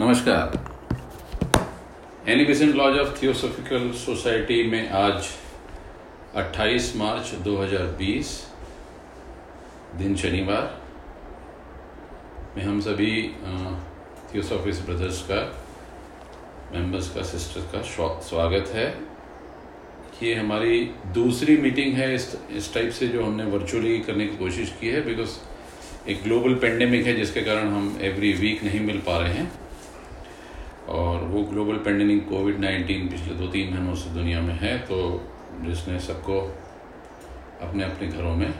नमस्कार। Annie Besant lodge of theosophical society में आज 28 मार्च 2020 दिन शनिवार। में हम सभी थियोसोफिस ब्रदर्स का मेंबर्स का सिस्टर्स का स्वागत है। ये हमारी दूसरी मीटिंग है इस टाइप से जो हमने वर्चुअली करने की कोशिश की है बिकॉज़ एक ग्लोबल पेंडेमिक है, जिसके कारण हम एवरी वीक नहीं मिल पा रहे हैं। और वो ग्लोबल पेंडेमिक कोविड नाइन्टीन पिछले दो तीन महीनों से दुनिया में है तो जिसने सबको अपने अपने घरों में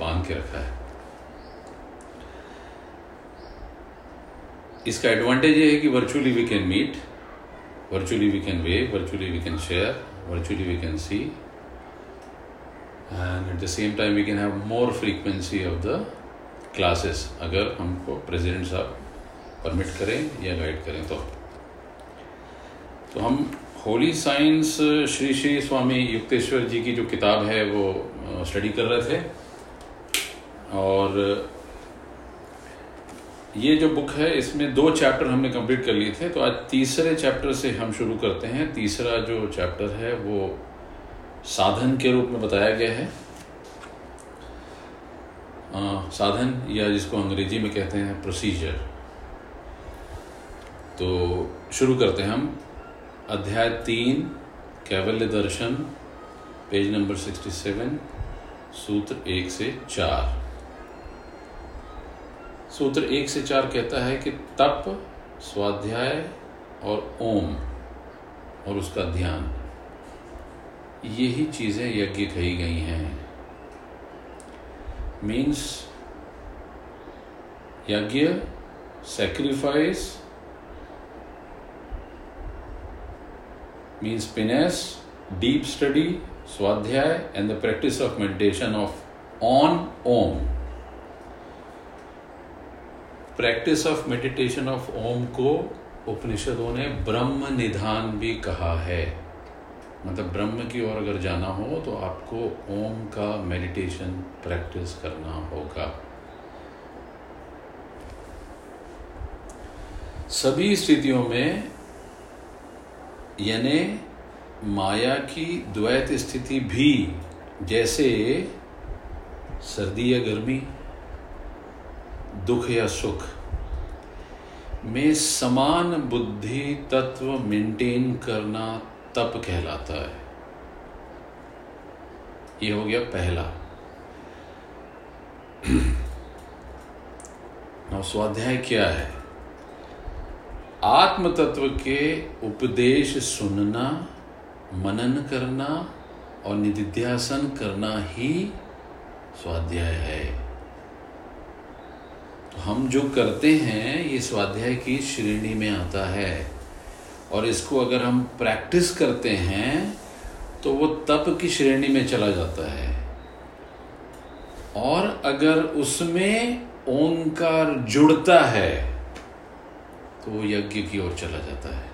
बाँध के रखा है। इसका एडवांटेज ये है कि virtually we can meet virtually we can wave virtually we can share virtually we can see, and at the same time we can have more frequency of the classes. अगर हमको प्रेसिडेंट साहब permit करें या guide करें तो। तो हम holy science Shri Shri Swami Yukteshwar ji की जो किताब है वो स्टडी कर रहे थे। और ये जो बुक है इसमें दो चैप्टर हमने कंप्लीट कर लिए थे। तो आज तीसरे चैप्टर से हम शुरू करते हैं। तीसरा जो चैप्टर है वो साधन के रूप में बताया गया है। आ, साधन या जिसको अंग्रेज़ी में कहते हैं प्रोसीजर तो शुरू करते हैं हम। अध्याय तीन, Kaivalya Darshan, page number sixty seven सूत्र एक से चार। सूत्र एक से चार कहता है कि तप, स्वाध्याय और ओम और उसका ध्यान। यही चीज़ें यज्ञ कही गई हैं। मीन्स यज्ञ sacrifice means penance deep study स्वाध्याय and the practice of meditation of on Om practice of meditation of Om को उपनिषदों ने ब्रह्म निधान भी कहा है मतलब ब्रह्म की ओर अगर जाना हो तो आपको ओम का मेडिटेशन प्रैक्टिस करना होगा सभी स्थितियों में यानी माया की द्वैत स्थिति भी जैसे सर्दी या गर्मी, दुख या सुख, में समान बुद्धि तत्व मेंटेन करना तप कहलाता है। ये हो गया पहला। और स्वाध्याय क्या है? आत्म तत्व के उपदेश सुनना, मनन करना और निधिध्यासन करना ही स्वाध्याय है। तो हम जो करते हैं, ये स्वाध्याय की श्रेणी में आता है। और इसको अगर हम प्रैक्टिस करते हैं तो वो तप की श्रेणी में चला जाता है। और अगर उसमें ओंकार जुड़ता है तो वो यज्ञ की ओर चला जाता है।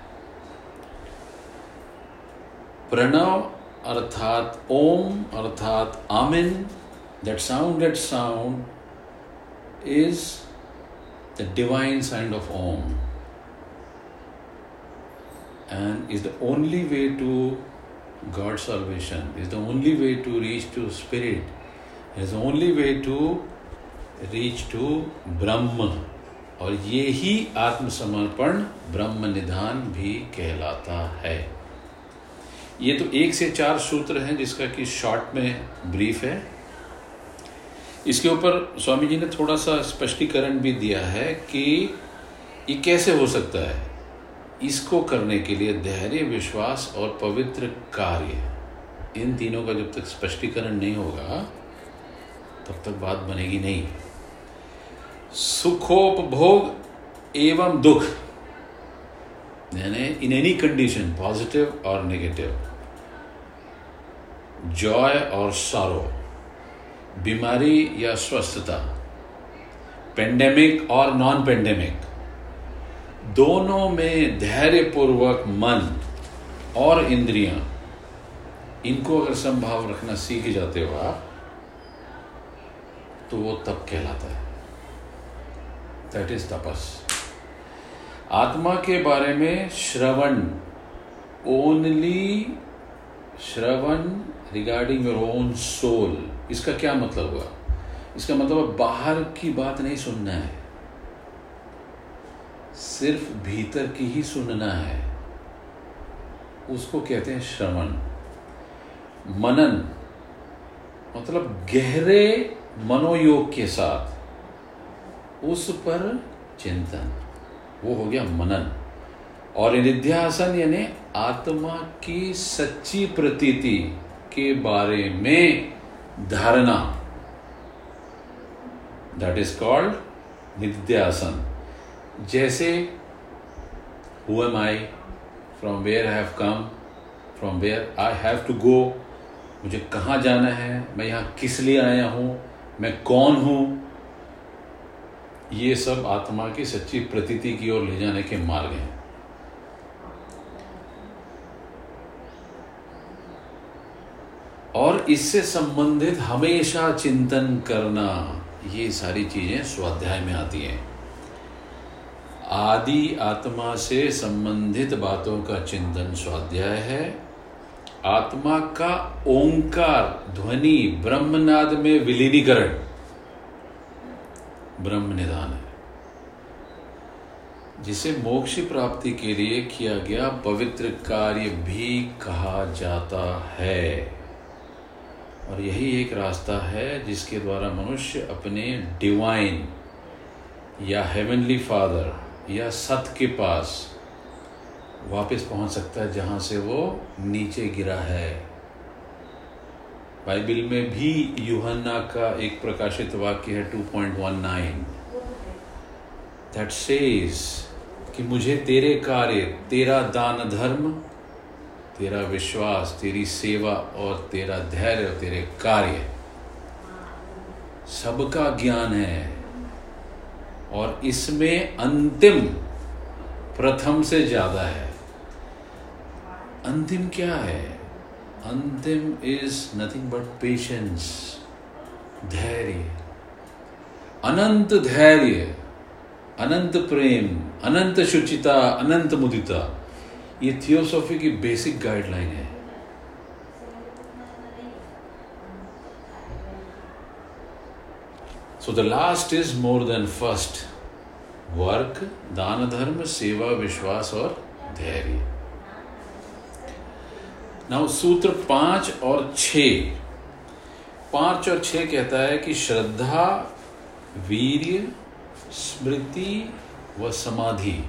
प्रणव अर्थात ओम अर्थात amen that sound that sound is the divine sound of Om and is the only way to God salvation is the only way to reach to spirit is the only way to reach to Brahman और ये ही आत्मसमर्पण ब्रह्म निधान भी कहलाता है। ये तो एक से चार सूत्र हैं जिसका कि शॉर्ट में ब्रीफ है। इसके ऊपर स्वामी जी ने थोड़ा सा स्पष्टीकरण भी दिया है कि ये कैसे हो सकता है? इसको करने के लिए धैर्य, विश्वास और पवित्र कार्य। इन तीनों का जब तक स्पष्टीकरण नहीं होगा, तब तक बात बनेगी नहीं। सुखोपभोग एवं दुख। यानी इन एनी कंडीशन पॉजिटिव और नेगेटिव जॉय और सारो बीमारी या स्वस्थता पेंडेमिक और नॉन पेंडेमिक दोनों में धैर्यपूर्वक मन और इंद्रियाँ, इनको अगर संभाव रखना सीख जाते हो आप तो वो तप कहलाता है। दैट इज़ तपस आत्मा के बारे में श्रवण. ओनली श्रवण रिगार्डिंग योर ओन सोल इसका क्या मतलब हुआ? इसका मतलब बाहर की बात नहीं सुनना है। सिर्फ़ भीतर की ही सुनना है। उसको कहते हैं श्रवण। मनन मतलब गहरे मनोयोग के साथ। उस पर चिंतन। वो हो गया मनन। और निध्यासन यानी आत्मा की सच्ची प्रतीति के बारे में धारणा। दैट इज़ कॉल्ड निध्यासन। जैसे who am I from where have come from where I have to go मुझे कहाँ जाना है? मैं यहाँ किस लिए आया हूँ? मैं कौन हूँ? ये सब आत्मा की सच्ची प्रतीति की ओर ले जाने के मार्ग हैं। और इससे संबंधित हमेशा चिंतन करना, ये सारी चीज़ें स्वाध्याय में आती हैं। आदि आत्मा से संबंधित बातों का चिंतन स्वाध्याय है। आत्मा का ओंकार, ध्वनि, ब्रह्मनाद में विलीनीकरण। ब्रह्म निधान है। जिसे मोक्ष प्राप्ति के लिए किया गया पवित्र कार्य भी कहा जाता है। और यही एक रास्ता है जिसके द्वारा मनुष्य अपने डिवाइन या हेवनली फादर या सत के पास वापस पहुँच सकता है, जहाँ से वो नीचे गिरा है। बाइबल में भी यूहन्ना का एक प्रकाशित वाक्य है 2.19 दैट सेज कि मुझे तेरे कार्य, तेरा दान धर्म, तेरा विश्वास, तेरी सेवा और तेरा धैर्य और तेरे कार्य। सबका ज्ञान है। और इसमें अंतिम, प्रथम से ज़्यादा है। अंतिम क्या है? अंतिम इज़ नथिंग बट पेशेंस धैर्य। अनंत धैर्य, अनंत प्रेम, अनंत शुचिता, अनंत मुदिता, ये थियोसॉफी की बेसिक गाइडलाइन है। So the last is more than first work दान धर्म सेवा, विश्वास और धैर्य। नाउ सूत्र पाँच और छ पाँच और छ कहता है कि श्रद्धा, वीर्य, स्मृति व समाधि,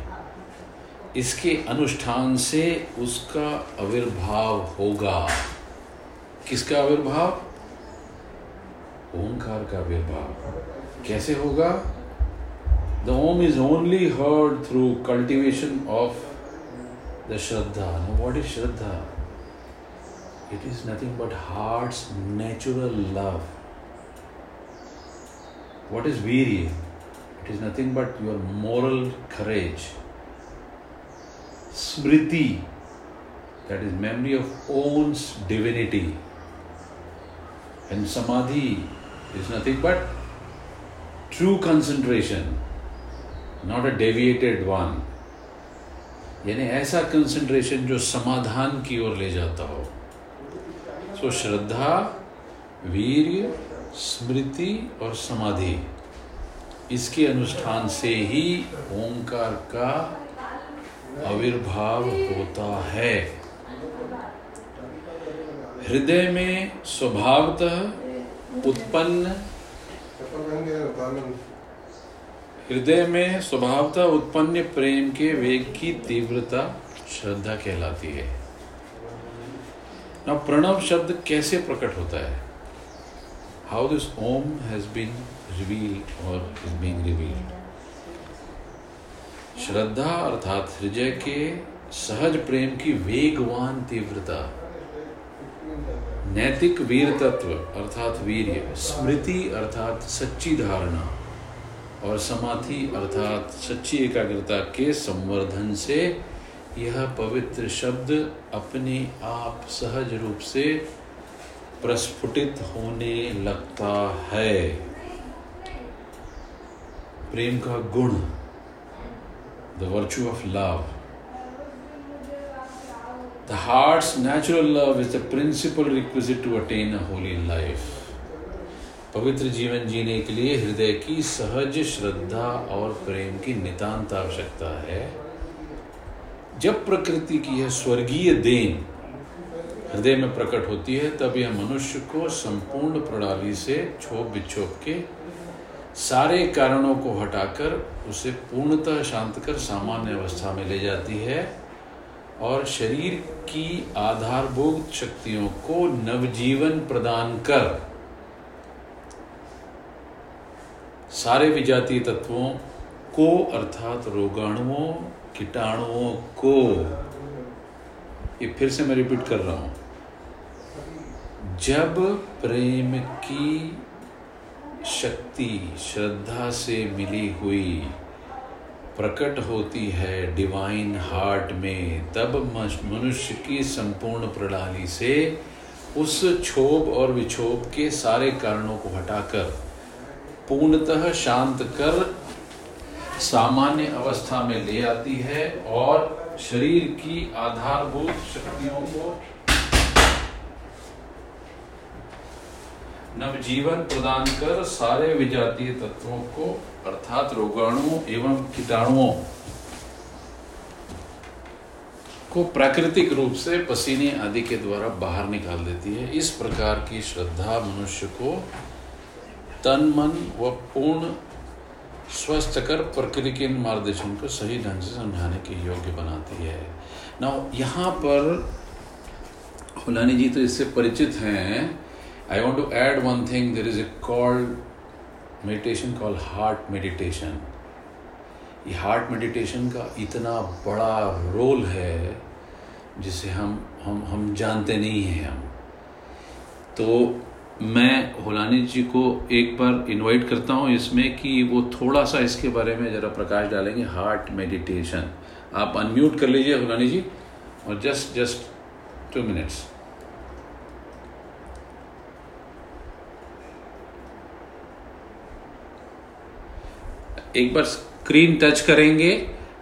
इसके अनुष्ठान से उसका आविर्भाव होगा। किसका आविर्भाव? ओंकार का आविर्भाव। कैसे होगा? The Om is only heard through cultivation of the shraddha. What is shraddha? It is nothing but heart's natural love. What is virya? It is nothing but your moral courage. Smriti, that is memory of own divinity. And samadhi is nothing but true concentration, not a deviated one. यानी ऐसा concentration जो समाधान की ओर ले जाता हो तो श्रद्धा वीर्य स्मृति और समाधि। इसके अनुष्ठान से ही ओंकार का आविर्भाव होता है। हृदय में स्वभावतः उत्पन्न, हृदय में स्वभावतः उत्पन्न प्रेम के वेग की तीव्रता श्रद्धा कहलाती है। ना प्रणव शब्द कैसे प्रकट होता है? How this Om has been reveal और इज़ बीइंग रिवील्ड श्रद्धा अर्थात हृदय के सहज प्रेम की वेगवान तीव्रता। नैतिक वीर तत्व अर्थात वीर्य। स्मृति अर्थात सच्ची धारणा। और समाधि अर्थात सच्ची एकाग्रता के संवर्धन से यह पवित्र शब्द अपने आप सहज रूप से प्रस्फुटित होने लगता है प्रेम का गुण the virtue of love. The heart's natural love is the principal requisite to attain a holy life. पवित्र जीवन जीने के लिए हृदय की सहज श्रद्धा और प्रेम की नितांत आवश्यकता है जब प्रकृति की यह स्वर्गीय देन हृदय में प्रकट होती है, तब यह मनुष्य को संपूर्ण प्रणाली से छोप बिछोप के सारे कारणों को हटाकर उसे पूर्णतः शांत कर सामान्य अवस्था में ले जाती है और शरीर की आधारभूत शक्तियों को नवजीवन प्रदान कर सारे विजातीय तत्वों को, अर्थात रोगाणुओं कीटाणुओं को ये फिर से मैं रिपीट कर रहा हूँ। जब प्रेम की शक्ति श्रद्धा से मिली हुई प्रकट होती है डिवाइन हार्ट में, तब मनुष्य की संपूर्ण प्रणाली से उस क्षोभ और विक्षोभ के सारे कारणों को हटाकर पूर्णतः शांत कर सामान्य अवस्था में ले आती है और शरीर की आधारभूत शक्तियों को नवजीवन प्रदान कर सारे विजातीय तत्वों को, अर्थात रोगाणुओं एवं कीटाणुओं को प्राकृतिक रूप से पसीने आदि के द्वारा बाहर निकाल देती है। इस प्रकार की श्रद्धा मनुष्य को तन, मन व पूर्ण स्वस्थ कर प्रकृति के मार्गदर्शन को सही ढंग से समझाने के योग्य बनाती है। ना यहाँ पर हुलानी जी तो इससे परिचित हैं। I want to add one thing there is a called meditation call heart meditation ये हार्ट मेडिटेशन का इतना बड़ा रोल है, जिसे हम हम हम जानते नहीं हैं हम। तो मैं होलानी जी को एक बार इनवाइट करता हूँ इसमें कि वो थोड़ा सा इसके बारे में ज़रा प्रकाश डालेंगे। हार्ट मेडिटेशन आप अनम्यूट कर लीजिए होलानी जी और जस्ट जस्ट टू मिनट्स एक बार स्क्रीन टच करेंगे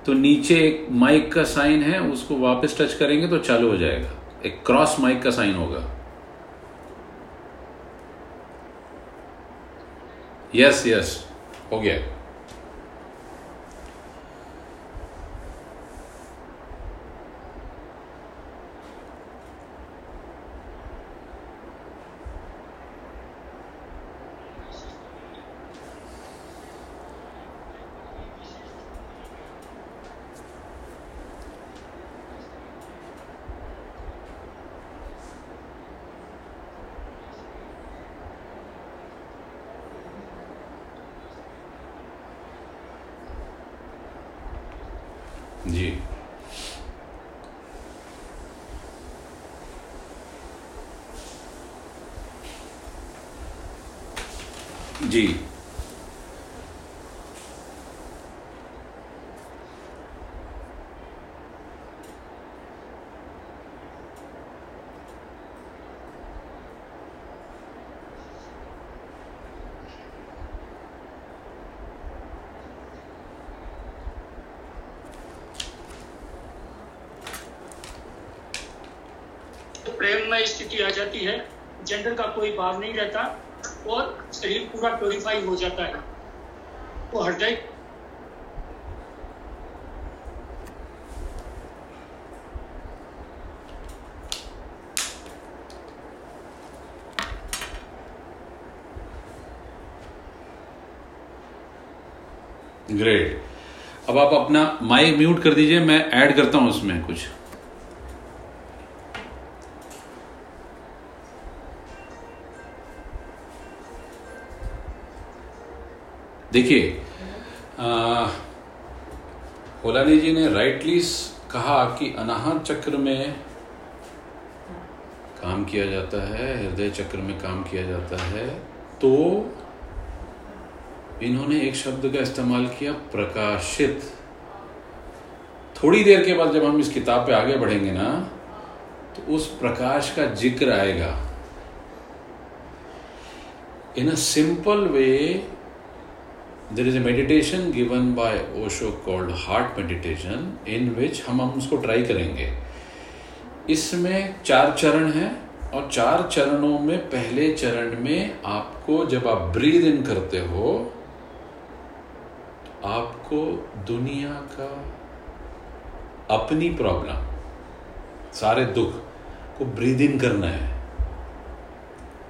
तो नीचे एक माइक का साइन है, उसको वापस टच करेंगे तो चालू हो जाएगा। एक क्रॉस माइक का साइन होगा। यस यस हो गया जी। जी। जाती है जेंडर का कोई भाव नहीं रहता और शरीर पूरा प्योरीफाई हो जाता है। तो हृदय ग्रेट अब आप अपना माइक म्यूट कर दीजिए, मैं ऐड करता हूँ उसमें कुछ। देखिए होलानी जी ने राइटली कहा कि अनाहत चक्र में काम किया जाता है, हृदय चक्र में काम किया जाता है तो इन्होंने एक शब्द का इस्तेमाल किया, प्रकाशित। थोड़ी देर के बाद जब हम इस किताब पे आगे बढ़ेंगे ना तो उस प्रकाश का ज़िक्र आएगा। In a simple way there is a meditation given by Osho called heart meditation in which हम हम उसको ट्राई करेंगे। इसमें चार चरण हैं, और चार चरणों में पहले चरण में आपको जब आप ब्रीद इन करते हो, आपको दुनिया का अपनी प्रॉब्लम सारे दुख को ब्रीद इन करना है।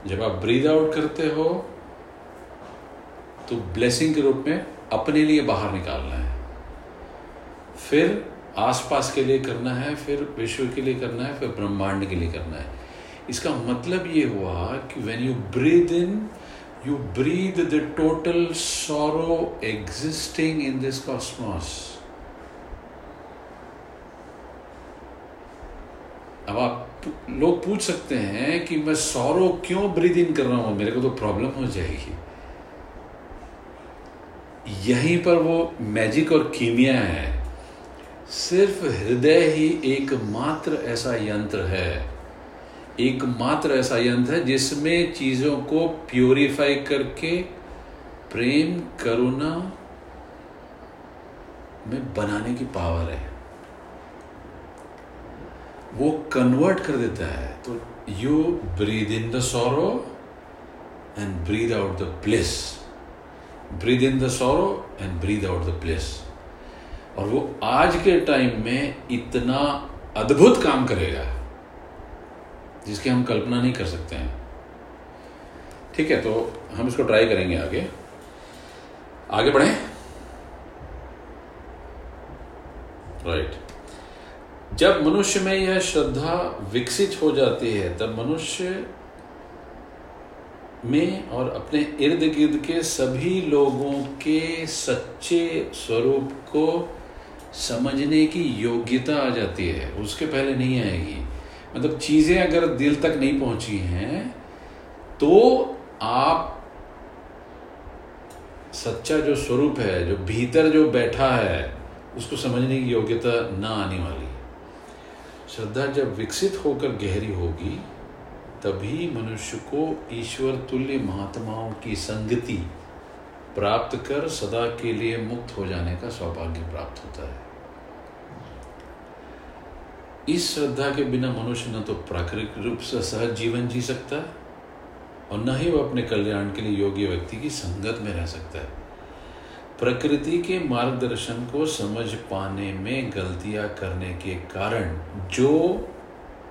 जब आप ब्रीद आउट करते हो तो ब्लेसिंग के रूप में अपने लिए बाहर निकालना है। फिर आसपास के लिए करना है, फिर विश्व के लिए करना है, फिर ब्रह्मांड के लिए करना है। इसका मतलब ये हुआ कि when you breathe in you breathe the total sorrow existing in this cosmos अब आप लोग पूछ सकते हैं कि मैं सौरो क्यों ब्रीद इन कर रहा हूँ? मेरे को तो प्रॉब्लम हो जाएगी। यहीं पर वो मैजिक और कीमिया है। सिर्फ़ हृदय ही एकमात्र ऐसा यंत्र है। एकमात्र ऐसा यंत्र है जिसमें चीज़ों को प्योरीफाई करके प्रेम, करुणा में बनाने की पावर है। वो कन्वर्ट कर देता है। तो you breathe in the sorrow and breathe out the bliss breathe in the sorrow and breathe out the bliss और वो आज के टाइम में इतना अद्भुत काम करेगा, जिसकी हम कल्पना नहीं कर सकते हैं। ठीक है तो हम इसको ट्राई करेंगे आगे। आगे बढ़े। Right right. जब मनुष्य में यह श्रद्धा विकसित हो जाती है, तब मनुष्य में और अपने इर्द गिर्द के सभी लोगों के सच्चे स्वरूप को समझने की योग्यता आ जाती है। उसके पहले नहीं आएगी। मतलब चीज़ें अगर दिल तक नहीं पहुँची हैं तो आप सच्चा जो स्वरूप है, जो भीतर जो बैठा है, उसको समझने की योग्यता ना आने वाली। श्रद्धा जब विकसित होकर गहरी होगी तभी मनुष्य को ईश्वर तुल्य महात्माओं की संगति प्राप्त कर सदा के लिए मुक्त हो जाने का सौभाग्य प्राप्त होता है। इस श्रद्धा के बिना मनुष्य न तो प्राकृतिक रूप से सहज जीवन जी सकता है और न ही वह अपने कल्याण के लिए योग्य व्यक्ति की संगत में रह सकता है। प्रकृति के मार्गदर्शन को समझ पाने में गलतियाँ करने के कारण जो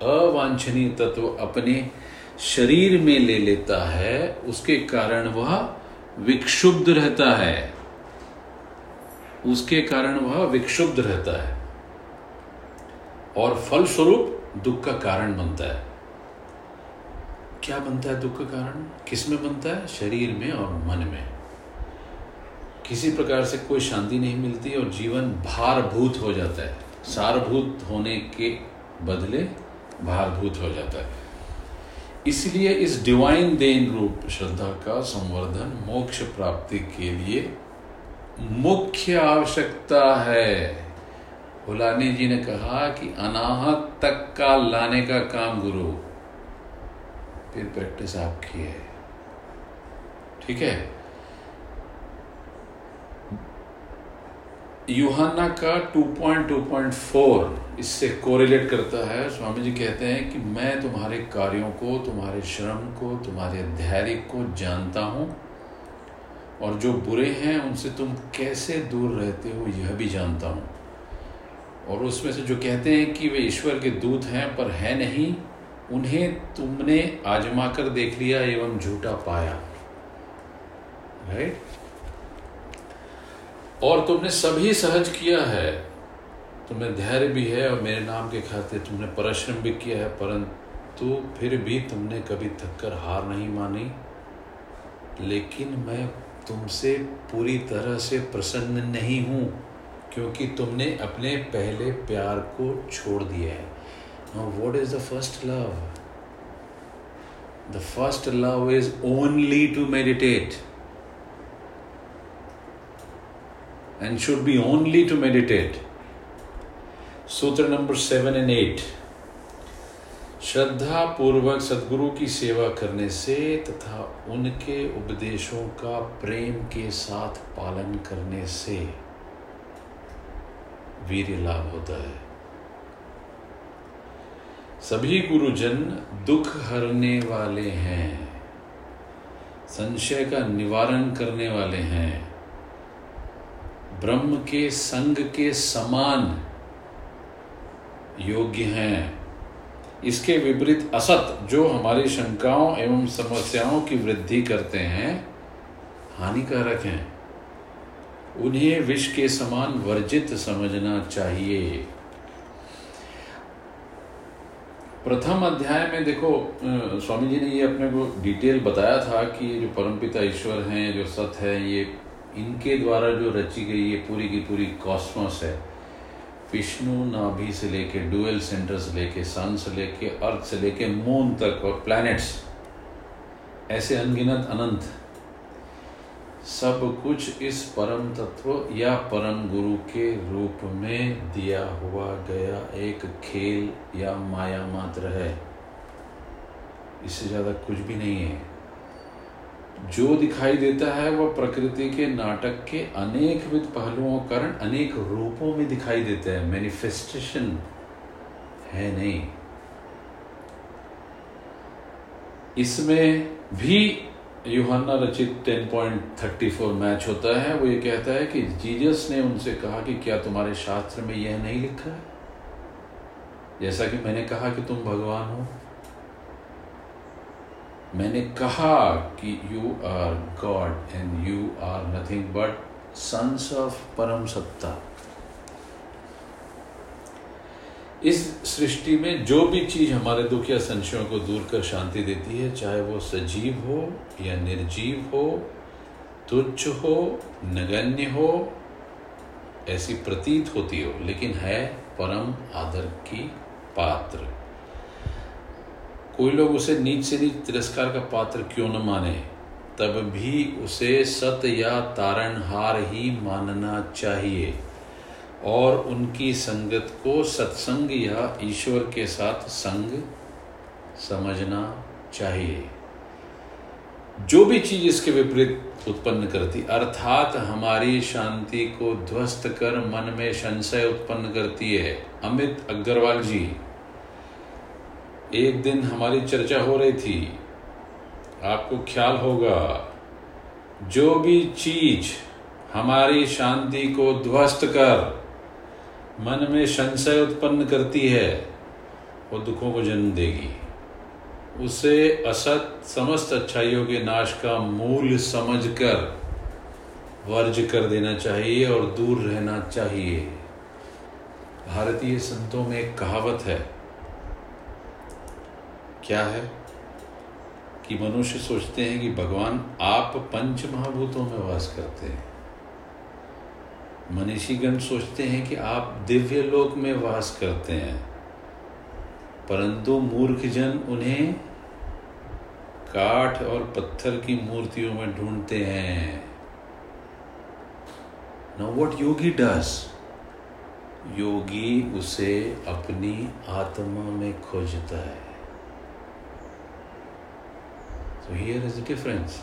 अवांछनीय तत्व अपने शरीर में ले लेता है, उसके कारण वह विक्षुब्ध रहता है। उसके कारण वह विक्षुब्ध रहता है। और फलस्वरूप दुख का कारण बनता है। क्या बनता है दुख का कारण? किसमें बनता है? शरीर में और मन में। किसी प्रकार से कोई शांति नहीं मिलती और जीवन भारभूत हो जाता है। सारभूत होने के बदले भारभूत हो जाता है। इसलिए इस डिवाइन देन रूप श्रद्धा का संवर्धन, मोक्ष प्राप्ति के लिए मुख्य आवश्यकता है। हुलानी जी ने कहा कि अनाहत तक का लाने का काम गुरु, फिर प्रैक्टिस आपकी है। ठीक है? यूहाना का 2.2.4 इससे कोरिलेट करता है। स्वामी जी कहते हैं कि मैं तुम्हारे कार्यों को, तुम्हारे श्रम को, तुम्हारे धैर्य को जानता हूँ और जो बुरे हैं, उनसे तुम कैसे दूर रहते हो, यह भी जानता हूँ। और उसमें से जो कहते हैं कि वे ईश्वर के दूत हैं, पर है नहीं, उन्हें तुमने आजमा कर देख लिया एवं झूठा पाया। राइट और तुमने सभी सहज किया है। तुम्हें धैर्य भी है और मेरे नाम के खाते तुमने परिश्रम भी किया है, परंतु फिर भी तुमने कभी थककर हार नहीं मानी। लेकिन मैं तुमसे पूरी तरह से प्रसन्न नहीं हूँ, क्योंकि तुमने अपने पहले प्यार को छोड़ दिया है। Now what is the first love the first love is only to meditate and should be only to meditate. Sutra number 7 and 8. श्रद्धा पूर्वक सदगुरु की सेवा करने से तथा उनके उपदेशों का प्रेम के साथ पालन करने से वीर लाभ होता है सभी गुरुजन दुख हरने वाले हैं संशय का निवारण करने वाले हैं ब्रह्म के संग के समान योग्य हैं। इसके विपरीत असत जो हमारी शंकाओं एवं समस्याओं की वृद्धि करते हैं, हानिकारक हैं। उन्हें विष के समान वर्जित समझना चाहिए। प्रथम अध्याय में देखो स्वामी जी ने ये अपने को डिटेल बताया था कि जो परमपिता ईश्वर हैं, जो सत है, ये इनके द्वारा जो रची गई ये पूरी की पूरी कॉस्मोस है, विष्णु नाभि से लेके, डुअल सेंटर से लेके, सन से लेके, अर्थ से लेके, मून तक, और प्लैनेट्स ऐसे अनगिनत, अनंत। सब कुछ इस परम तत्व या परम गुरु के रूप में दिया हुआ गया एक खेल या माया मात्र है। इससे ज़्यादा कुछ भी नहीं है। जो दिखाई देता है वह प्रकृति के नाटक के अनेक विध पहलुओं कारण अनेक रूपों में दिखाई देता है। मैनिफेस्टेशन है नहीं। इसमें भी युहाना रचित 10.34 मैच होता है। वो ये कहता है कि जीजस ने उनसे कहा कि क्या तुम्हारे शास्त्र में यह नहीं लिखा है? जैसा कि मैंने कहा कि तुम भगवान हो। मैंने कहा कि you are God and you are nothing but sons of परम सत्ता। इस सृष्टि में जो भी चीज़ हमारे दुख या संशयों को दूर कर शांति देती है, चाहे वो सजीव हो या निर्जीव हो, तुच्छ हो, नगण्य हो, ऐसी प्रतीत होती हो, लेकिन है परम आदर की पात्र। कोई लोग उसे नीच से नीच तिरस्कार का पात्र क्यों न माने? तब भी उसे सत या तारणहार ही मानना चाहिए। और उनकी संगत को सत्संग या ईश्वर के साथ संग समझना चाहिए। जो भी चीज़ इसके विपरीत उत्पन्न करती, अर्थात हमारी शांति को ध्वस्त कर मन में संशय उत्पन्न करती है। अमित अग्रवाल जी। एक दिन हमारी चर्चा हो रही थी। आपको ख्याल होगा, जो भी चीज़ हमारी शांति को ध्वस्त कर, मन में संशय उत्पन्न करती है, वो दुखों को जन्म देगी। उसे असत समस्त अच्छाइयों के नाश का मूल समझकर वर्ज कर देना चाहिए और दूर रहना चाहिए। भारतीय संतों में एक कहावत है क्या है कि मनुष्य सोचते हैं कि भगवान आप पंच महाभूतों में वास करते हैं। मनीषीगण सोचते हैं कि आप दिव्य लोक में वास करते हैं। परंतु मूर्ख जन उन्हें काठ और पत्थर की मूर्तियों में ढूंढते हैं। नो वट योगी डस योगी उसे अपनी आत्मा में खोजता है। तो हियर इज़ द डिफरेंस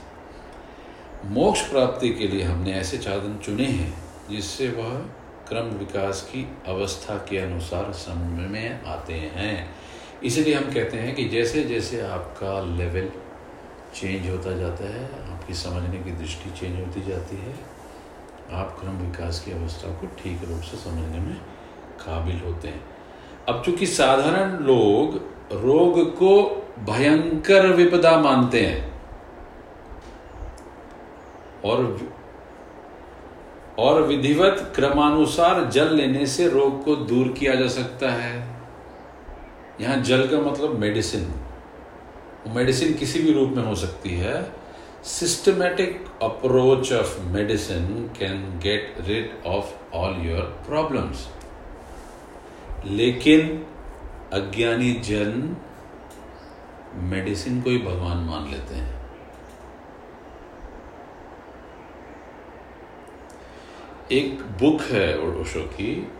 मोक्ष प्राप्ति के लिए हमने ऐसे साधन चुने हैं, जिससे वह क्रम विकास की अवस्था के अनुसार समझ में आते हैं। इसलिए हम कहते हैं कि जैसे जैसे आपका लेवल चेंज होता जाता है, आपकी समझने की दृष्टि चेंज होती जाती है, आप क्रम विकास की अवस्था को ठीक रूप से समझने में काबिल होते हैं। अब चूँकि साधारण लोग रोग को भयंकर विपदा मानते हैं। और और विधिवत क्रमानुसार जल लेने से रोग को दूर किया जा सकता है। यहाँ जल का मतलब मेडिसिन। मेडिसिन किसी भी रूप में हो सकती है। Systematic approach of medicine can get rid of all your problems. लेकिन अज्ञानी जन मेडिसिन को ही भगवान मान लेते हैं। एक बुक है ओशो की